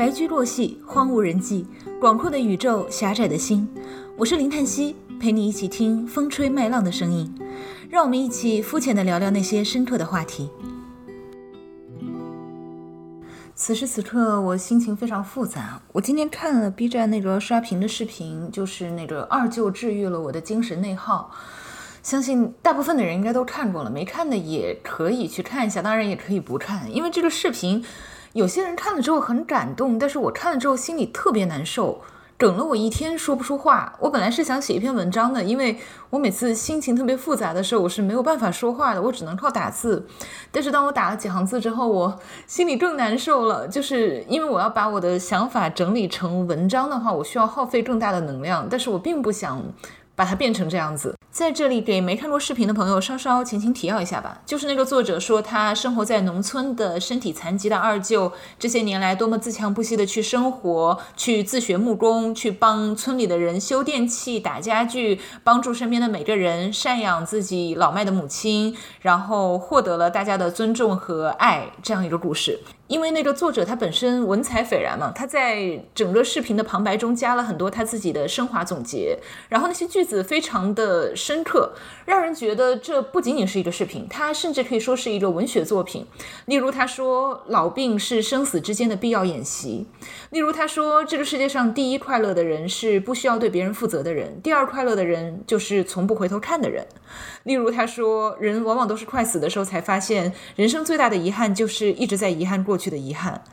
白驹过隙，荒无人迹，广阔的宇宙，狭窄的心。我是林叹息，陪你一起听风吹麦浪的声音。让我们一起肤浅的聊聊那些深刻的话题。此时此刻，我心情非常复杂。我今天看了 B 站那个刷屏的视频，就是那个二舅治愈了我的精神内耗。相信大部分的人应该都看过了，没看的也可以去看一下，当然也可以不看，因为这个视频有些人看了之后很感动，但是我看了之后心里特别难受，整了我一天说不出话。我本来是想写一篇文章的，因为我每次心情特别复杂的时候，我是没有办法说话的，我只能靠打字。但是当我打了几行字之后，我心里更难受了，就是因为我要把我的想法整理成文章的话，我需要耗费更大的能量，但是我并不想把它变成这样子。在这里给没看过视频的朋友稍稍前情提要一下吧，就是那个作者说他生活在农村的身体残疾的二舅，这些年来多么自强不息的去生活，去自学木工，去帮村里的人修电器、打家具，帮助身边的每个人赡养自己老迈的母亲，然后获得了大家的尊重和爱，这样一个故事。因为那个作者他本身文采斐然嘛，他在整个视频的旁白中加了很多他自己的升华总结，然后那些句子非常的深刻，让人觉得这不仅仅是一个视频，它甚至可以说是一个文学作品。例如他说老病是生死之间的必要演习，例如他说这个世界上第一快乐的人是不需要对别人负责的人，第二快乐的人就是从不回头看的人。例如他说人往往都是快死的时候才发现，人生最大的遗憾就是一直在遗憾过去的遗憾。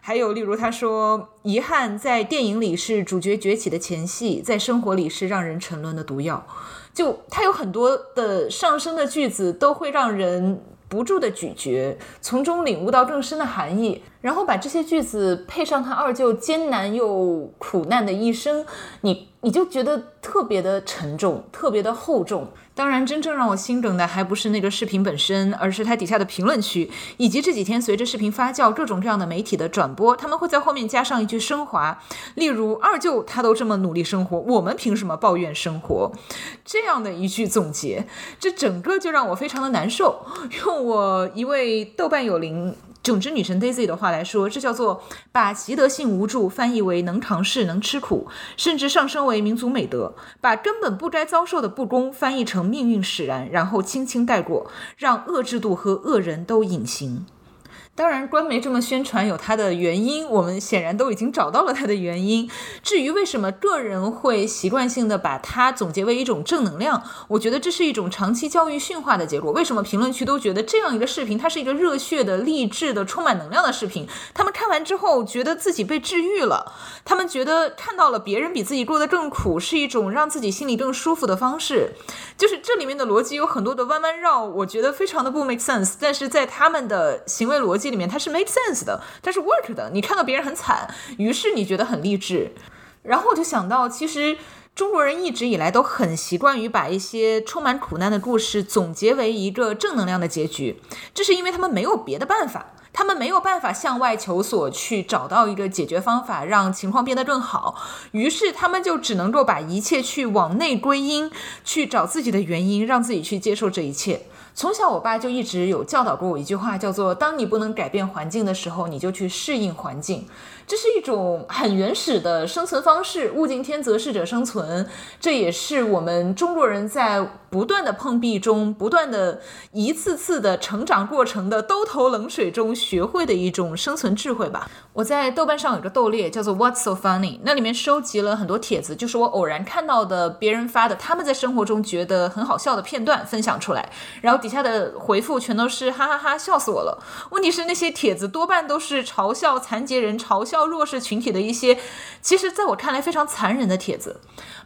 还有，例如他说，遗憾在电影里是主角崛起的前戏，在生活里是让人沉沦的毒药。就他有很多的上升的句子，都会让人不住的咀嚼，从中领悟到更深的含义。然后把这些句子配上他二舅艰难又苦难的一生，你你就觉得特别的沉重，特别的厚重。当然，真正让我心梗的还不是那个视频本身，而是它底下的评论区，以及这几天随着视频发酵，各种各样的媒体的转播，他们会在后面加上一句升华，例如二舅他都这么努力生活，我们凭什么抱怨生活？这样的一句总结，这整个就让我非常的难受。用我一位豆瓣有灵。总之，女神 Daisy 的话来说，这叫做把习得性无助翻译为能尝试、能吃苦，甚至上升为民族美德；把根本不该遭受的不公翻译成命运使然，然后轻轻带过，让恶制度和恶人都隐形。当然，官媒这么宣传有它的原因，我们显然都已经找到了它的原因。至于为什么个人会习惯性的把它总结为一种正能量，我觉得这是一种长期教育驯化的结果。为什么评论区都觉得这样一个视频，它是一个热血的、励志的、充满能量的视频？他们看完之后觉得自己被治愈了，他们觉得看到了别人比自己过得更苦，是一种让自己心里更舒服的方式。就是这里面的逻辑有很多的弯弯绕，我觉得非常的不 make sense。但是在他们的行为逻辑。这里面它是 make sense 的，它是 work 的。你看到别人很惨，于是你觉得很励志。然后我就想到，其实中国人一直以来都很习惯于把一些充满苦难的故事总结为一个正能量的结局。这是因为他们没有别的办法，他们没有办法向外求索去找到一个解决方法，让情况变得更好。于是他们就只能够把一切去往内归因，去找自己的原因，让自己去接受这一切。从小，我爸就一直有教导过我一句话，叫做“当你不能改变环境的时候，你就去适应环境”。这是一种很原始的生存方式，“物竞天择，适者生存”。这也是我们中国人在不断的碰壁中，不断的一次次的成长过程的兜头冷水中学会的一种生存智慧吧。我在豆瓣上有个豆列叫做 “What's so funny”，那里面收集了很多帖子，就是我偶然看到的别人发的他们在生活中觉得很好笑的片段分享出来，然后底下的回复全都是哈哈哈笑死我了。问题是那些帖子多半都是嘲笑残疾人、嘲笑。弱势群体的一些，其实在我看来非常残忍的帖子，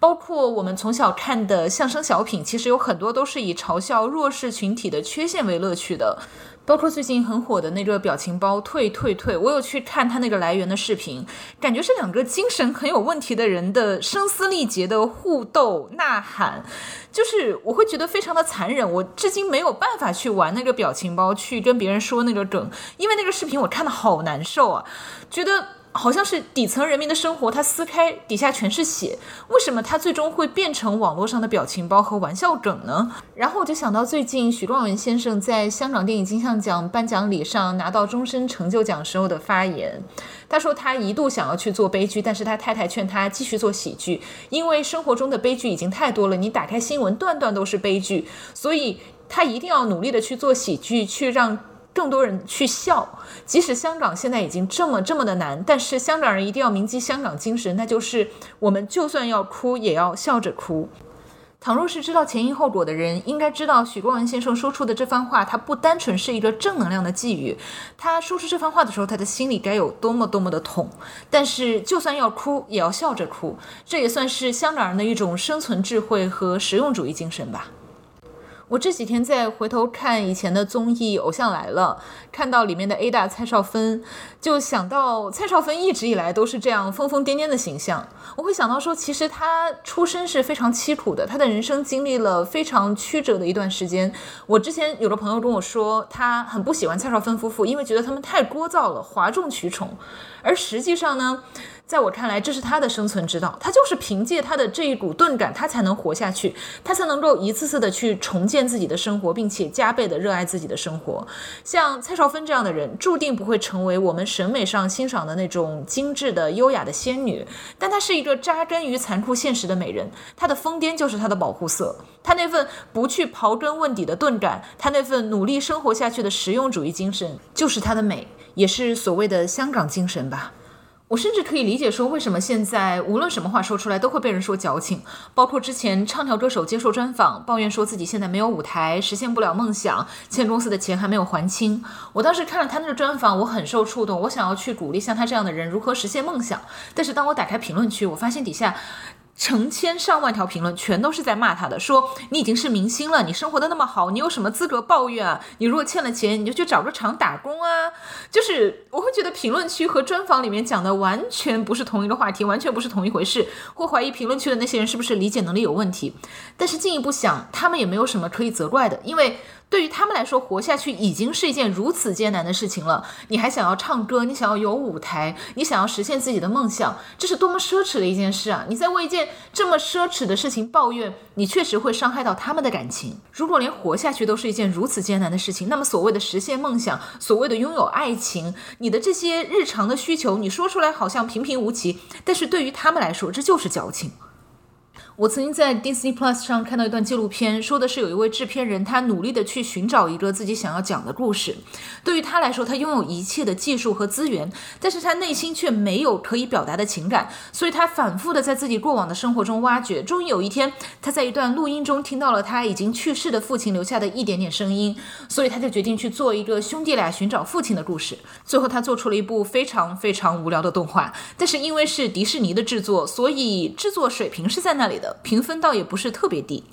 包括我们从小看的相声小品，其实有很多都是以嘲笑弱势群体的缺陷为乐趣的。包括最近很火的那个表情包“退退退”，我有去看他那个来源的视频，感觉是两个精神很有问题的人的声嘶力竭的互斗呐喊，就是我会觉得非常的残忍。我至今没有办法去玩那个表情包，去跟别人说那个梗，因为那个视频我看的好难受啊，觉得。好像是底层人民的生活，它撕开底下全是血，为什么它最终会变成网络上的表情包和玩笑梗呢？然后我就想到最近许冠文先生在香港电影金像奖颁奖礼上拿到终身成就奖时候的发言，他说他一度想要去做悲剧，但是他太太劝他继续做喜剧，因为生活中的悲剧已经太多了，你打开新闻段段都是悲剧，所以他一定要努力的去做喜剧，去让。更多人去笑，即使香港现在已经这么这么的难，但是香港人一定要铭记香港精神，那就是我们就算要哭，也要笑着哭。倘若是知道前因后果的人，应该知道许冠文先生说出的这番话，他不单纯是一个正能量的寄语。他说出这番话的时候，他的心里该有多么多么的痛。但是，就算要哭，也要笑着哭，这也算是香港人的一种生存智慧和实用主义精神吧。我这几天在回头看以前的综艺《偶像来了》，看到里面的 A 大蔡少芬，就想到蔡少芬一直以来都是这样疯疯癫癫的形象。我会想到说，其实她出身是非常凄苦的，她的人生经历了非常曲折的一段时间。我之前有个朋友跟我说，他很不喜欢蔡少芬夫妇，因为觉得他们太聒噪了，哗众取宠。而实际上呢？在我看来，这是他的生存之道。他就是凭借他的这一股钝感，他才能活下去，他才能够一次次的去重建自己的生活，并且加倍的热爱自己的生活。像蔡少芬这样的人，注定不会成为我们审美上欣赏的那种精致的、优雅的仙女。但她是一个扎根于残酷现实的美人，她的疯癫就是她的保护色。她那份不去刨根问底的钝感，她那份努力生活下去的实用主义精神，就是她的美，也是所谓的香港精神吧。我甚至可以理解说，为什么现在无论什么话说出来都会被人说矫情。包括之前唱跳歌手接受专访，抱怨说自己现在没有舞台，实现不了梦想，欠公司的钱还没有还清。我当时看了他那个专访，我很受触动，我想要去鼓励像他这样的人如何实现梦想。但是当我打开评论区，我发现底下。成千上万条评论全都是在骂他的，说你已经是明星了，你生活的那么好，你有什么资格抱怨啊？你如果欠了钱，你就去找个厂打工啊！就是我会觉得评论区和专访里面讲的完全不是同一个话题，完全不是同一回事，会怀疑评论区的那些人是不是理解能力有问题。但是进一步想，他们也没有什么可以责怪的，因为。对于他们来说，活下去已经是一件如此艰难的事情了。你还想要唱歌，你想要有舞台，你想要实现自己的梦想，这是多么奢侈的一件事啊！你在为一件这么奢侈的事情抱怨，你确实会伤害到他们的感情。如果连活下去都是一件如此艰难的事情，那么所谓的实现梦想，所谓的拥有爱情，你的这些日常的需求，你说出来好像平平无奇，但是对于他们来说，这就是矫情。我曾经在 Disney Plus 上看到一段纪录片，说的是有一位制片人，他努力的去寻找一个自己想要讲的故事。对于他来说，他拥有一切的技术和资源，但是他内心却没有可以表达的情感，所以他反复的在自己过往的生活中挖掘。终于有一天，他在一段录音中听到了他已经去世的父亲留下的一点点声音，所以他就决定去做一个兄弟俩寻找父亲的故事。最后，他做出了一部非常非常无聊的动画，但是因为是迪士尼的制作，所以制作水平是在那里的。评分倒也不是特别低。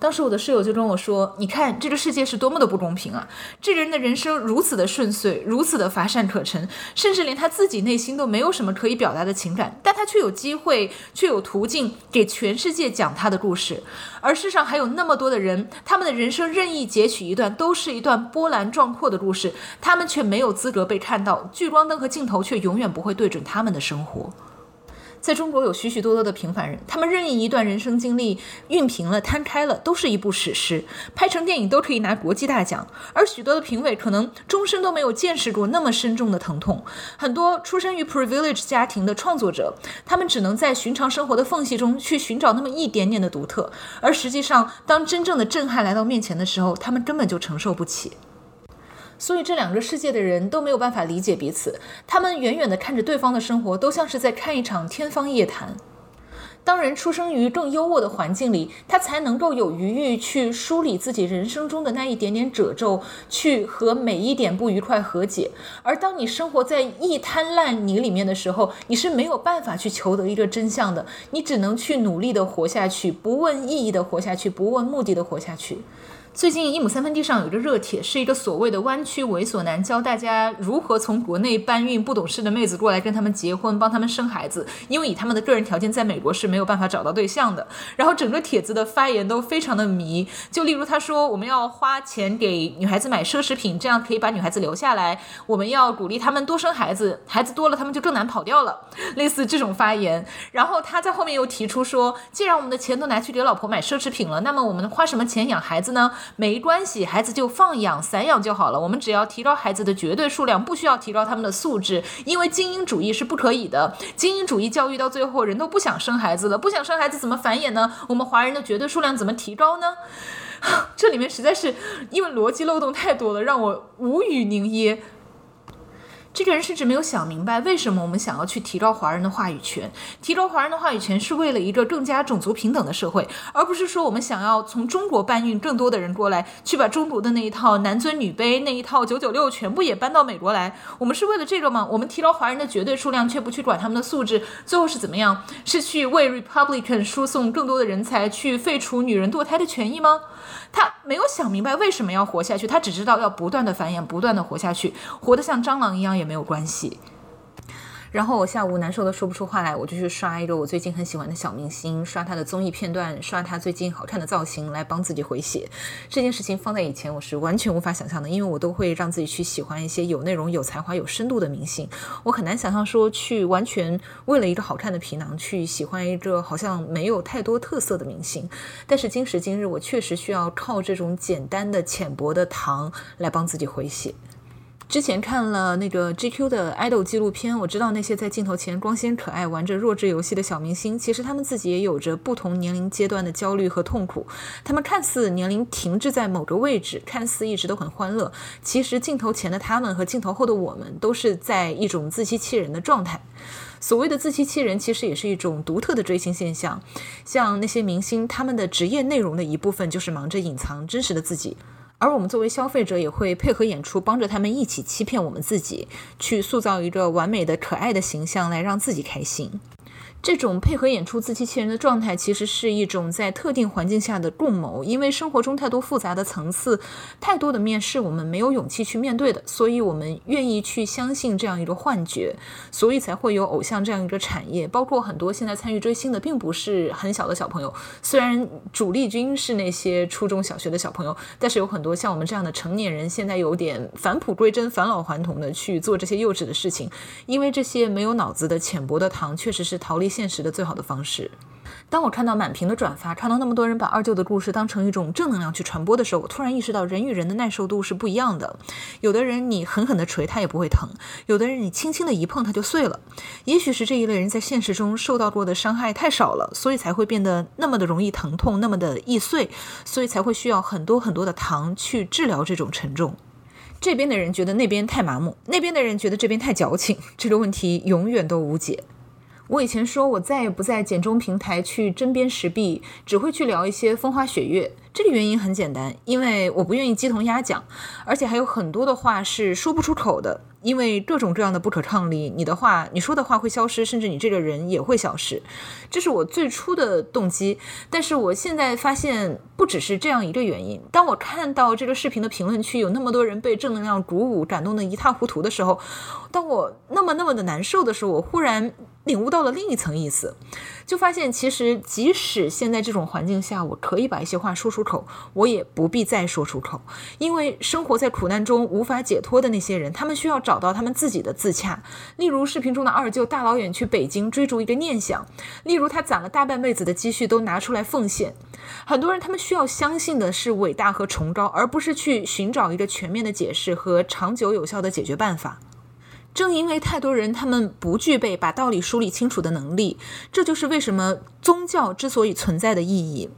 当时我的室友就跟我说：“你看这个世界是多么的不公平啊！这个人的人生如此的顺遂，如此的乏善可陈，甚至连他自己内心都没有什么可以表达的情感，但他却有机会，却有途径给全世界讲他的故事。而世上还有那么多的人，他们的人生任意截取一段，都是一段波澜壮阔的故事，他们却没有资格被看到，聚光灯和镜头却永远不会对准他们的生活。”在中国有许许多多的平凡人，他们任意一段人生经历，熨平了、摊开了，都是一部史诗，拍成电影都可以拿国际大奖。而许多的评委可能终身都没有见识过那么深重的疼痛。很多出身于 privilege 家庭的创作者，他们只能在寻常生活的缝隙中去寻找那么一点点的独特，而实际上，当真正的震撼来到面前的时候，他们根本就承受不起。所以这两个世界的人都没有办法理解彼此，他们远远地看着对方的生活，都像是在看一场天方夜谭。当人出生于更优渥的环境里，他才能够有余裕去梳理自己人生中的那一点点褶皱，去和每一点不愉快和解。而当你生活在一滩烂泥里面的时候，你是没有办法去求得一个真相的，你只能去努力的活下去，不问意义的活下去，不问目的的活下去。最近一亩三分地上有一个热帖，是一个所谓的弯曲猥琐男，教大家如何从国内搬运不懂事的妹子过来跟他们结婚，帮他们生孩子，因为以他们的个人条件，在美国是没有办法找到对象的。然后整个帖子的发言都非常的迷，就例如他说我们要花钱给女孩子买奢侈品，这样可以把女孩子留下来；我们要鼓励他们多生孩子，孩子多了他们就更难跑掉了，类似这种发言。然后他在后面又提出说，既然我们的钱都拿去给老婆买奢侈品了，那么我们花什么钱养孩子呢？没关系，孩子就放养散养就好了。我们只要提高孩子的绝对数量，不需要提高他们的素质，因为精英主义是不可以的。精英主义教育到最后，人都不想生孩子了，不想生孩子怎么繁衍呢？我们华人的绝对数量怎么提高呢？这里面实在是因为逻辑漏洞太多了，让我无语凝噎。这个人甚至没有想明白，为什么我们想要去提高华人的话语权？提高华人的话语权是为了一个更加种族平等的社会，而不是说我们想要从中国搬运更多的人过来，去把中国的那一套男尊女卑那一套九九六全部也搬到美国来。我们是为了这个吗？我们提高华人的绝对数量，却不去管他们的素质，最后是怎么样？是去为 Republican 输送更多的人才，去废除女人堕胎的权益吗？他没有想明白为什么要活下去，他只知道要不断的繁衍，不断的活下去，活得像蟑螂一样也没有关系。然后我下午难受的说不出话来，我就去刷一个我最近很喜欢的小明星，刷他的综艺片段，刷他最近好看的造型来帮自己回血。这件事情放在以前我是完全无法想象的，因为我都会让自己去喜欢一些有内容、有才华、有深度的明星。我很难想象说去完全为了一个好看的皮囊去喜欢一个好像没有太多特色的明星。但是今时今日，我确实需要靠这种简单的、浅薄的糖来帮自己回血。之前看了那个 GQ 的 idol 纪录片，我知道那些在镜头前光鲜可爱、玩着弱智游戏的小明星，其实他们自己也有着不同年龄阶段的焦虑和痛苦。他们看似年龄停滞在某个位置，看似一直都很欢乐，其实镜头前的他们和镜头后的我们都是在一种自欺欺人的状态。所谓的自欺欺人，其实也是一种独特的追星现象。像那些明星，他们的职业内容的一部分就是忙着隐藏真实的自己。而我们作为消费者，也会配合演出，帮着他们一起欺骗我们自己，去塑造一个完美的、可爱的形象，来让自己开心。这种配合演出、自欺欺人的状态，其实是一种在特定环境下的共谋。因为生活中太多复杂的层次，太多的面是我们没有勇气去面对的，所以我们愿意去相信这样一个幻觉，所以才会有偶像这样一个产业。包括很多现在参与追星的，并不是很小的小朋友，虽然主力军是那些初中小学的小朋友，但是有很多像我们这样的成年人，现在有点返璞归真、返老还童的去做这些幼稚的事情，因为这些没有脑子的浅薄的糖，确实是逃离。现实的最好的方式。当我看到满屏的转发，看到那么多人把二舅的故事当成一种正能量去传播的时候，我突然意识到，人与人的耐受度是不一样的。有的人你狠狠地捶他也不会疼，有的人你轻轻的一碰他就碎了。也许是这一类人在现实中受到过的伤害太少了，所以才会变得那么的容易疼痛，那么的易碎，所以才会需要很多很多的糖去治疗这种沉重。这边的人觉得那边太麻木，那边的人觉得这边太矫情，这个问题永远都无解。我以前说，我再也不在简中平台去针砭时弊，只会去聊一些风花雪月。这个原因很简单，因为我不愿意鸡同鸭讲，而且还有很多的话是说不出口的。因为各种各样的不可抗力，你的话，你说的话会消失，甚至你这个人也会消失。这是我最初的动机。但是我现在发现，不只是这样一个原因。当我看到这个视频的评论区有那么多人被正能量鼓舞、感动得一塌糊涂的时候，当我那么那么的难受的时候，我忽然领悟到了另一层意思，就发现其实即使现在这种环境下，我可以把一些话说出口，我也不必再说出口，因为生活在苦难中无法解脱的那些人，他们需要找。到他们自己的自洽，例如视频中的二舅大老远去北京追逐一个念想，例如他攒了大半辈子的积蓄都拿出来奉献。很多人他们需要相信的是伟大和崇高，而不是去寻找一个全面的解释和长久有效的解决办法。正因为太多人他们不具备把道理梳理清楚的能力，这就是为什么宗教之所以存在的意义。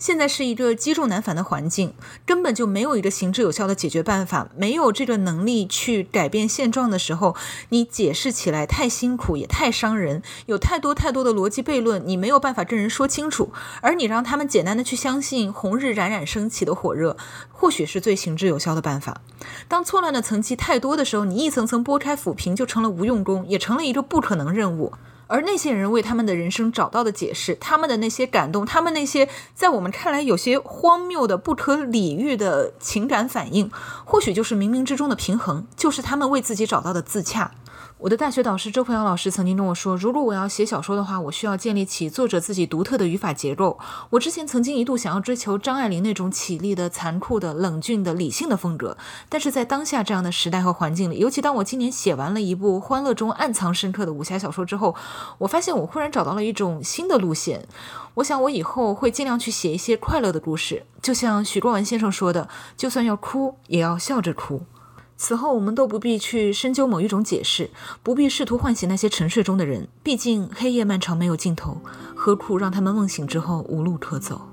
现在是一个积重难返的环境，根本就没有一个行之有效的解决办法，没有这个能力去改变现状的时候，你解释起来太辛苦也太伤人，有太多太多的逻辑悖论，你没有办法跟人说清楚，而你让他们简单的去相信红日冉冉升起的火热，或许是最行之有效的办法。当错乱的层级太多的时候，你一层层剥开抚平就成了无用功，也成了一个不可能任务。而那些人为他们的人生找到的解释，他们的那些感动，他们那些在我们看来有些荒谬的、不可理喻的情感反应，或许就是冥冥之中的平衡，就是他们为自己找到的自洽。我的大学导师周鹏阳老师曾经跟我说，如果我要写小说的话，我需要建立起作者自己独特的语法结构。我之前曾经一度想要追求张爱玲那种绮丽的、残酷的、冷峻的、理性的风格，但是在当下这样的时代和环境里，尤其当我今年写完了一部欢乐中暗藏深刻的武侠小说之后，我发现我忽然找到了一种新的路线。我想我以后会尽量去写一些快乐的故事，就像许冠文先生说的：“就算要哭，也要笑着哭。”此后，我们都不必去深究某一种解释，不必试图唤醒那些沉睡中的人。毕竟，黑夜漫长，没有尽头，何苦让他们梦醒之后无路可走？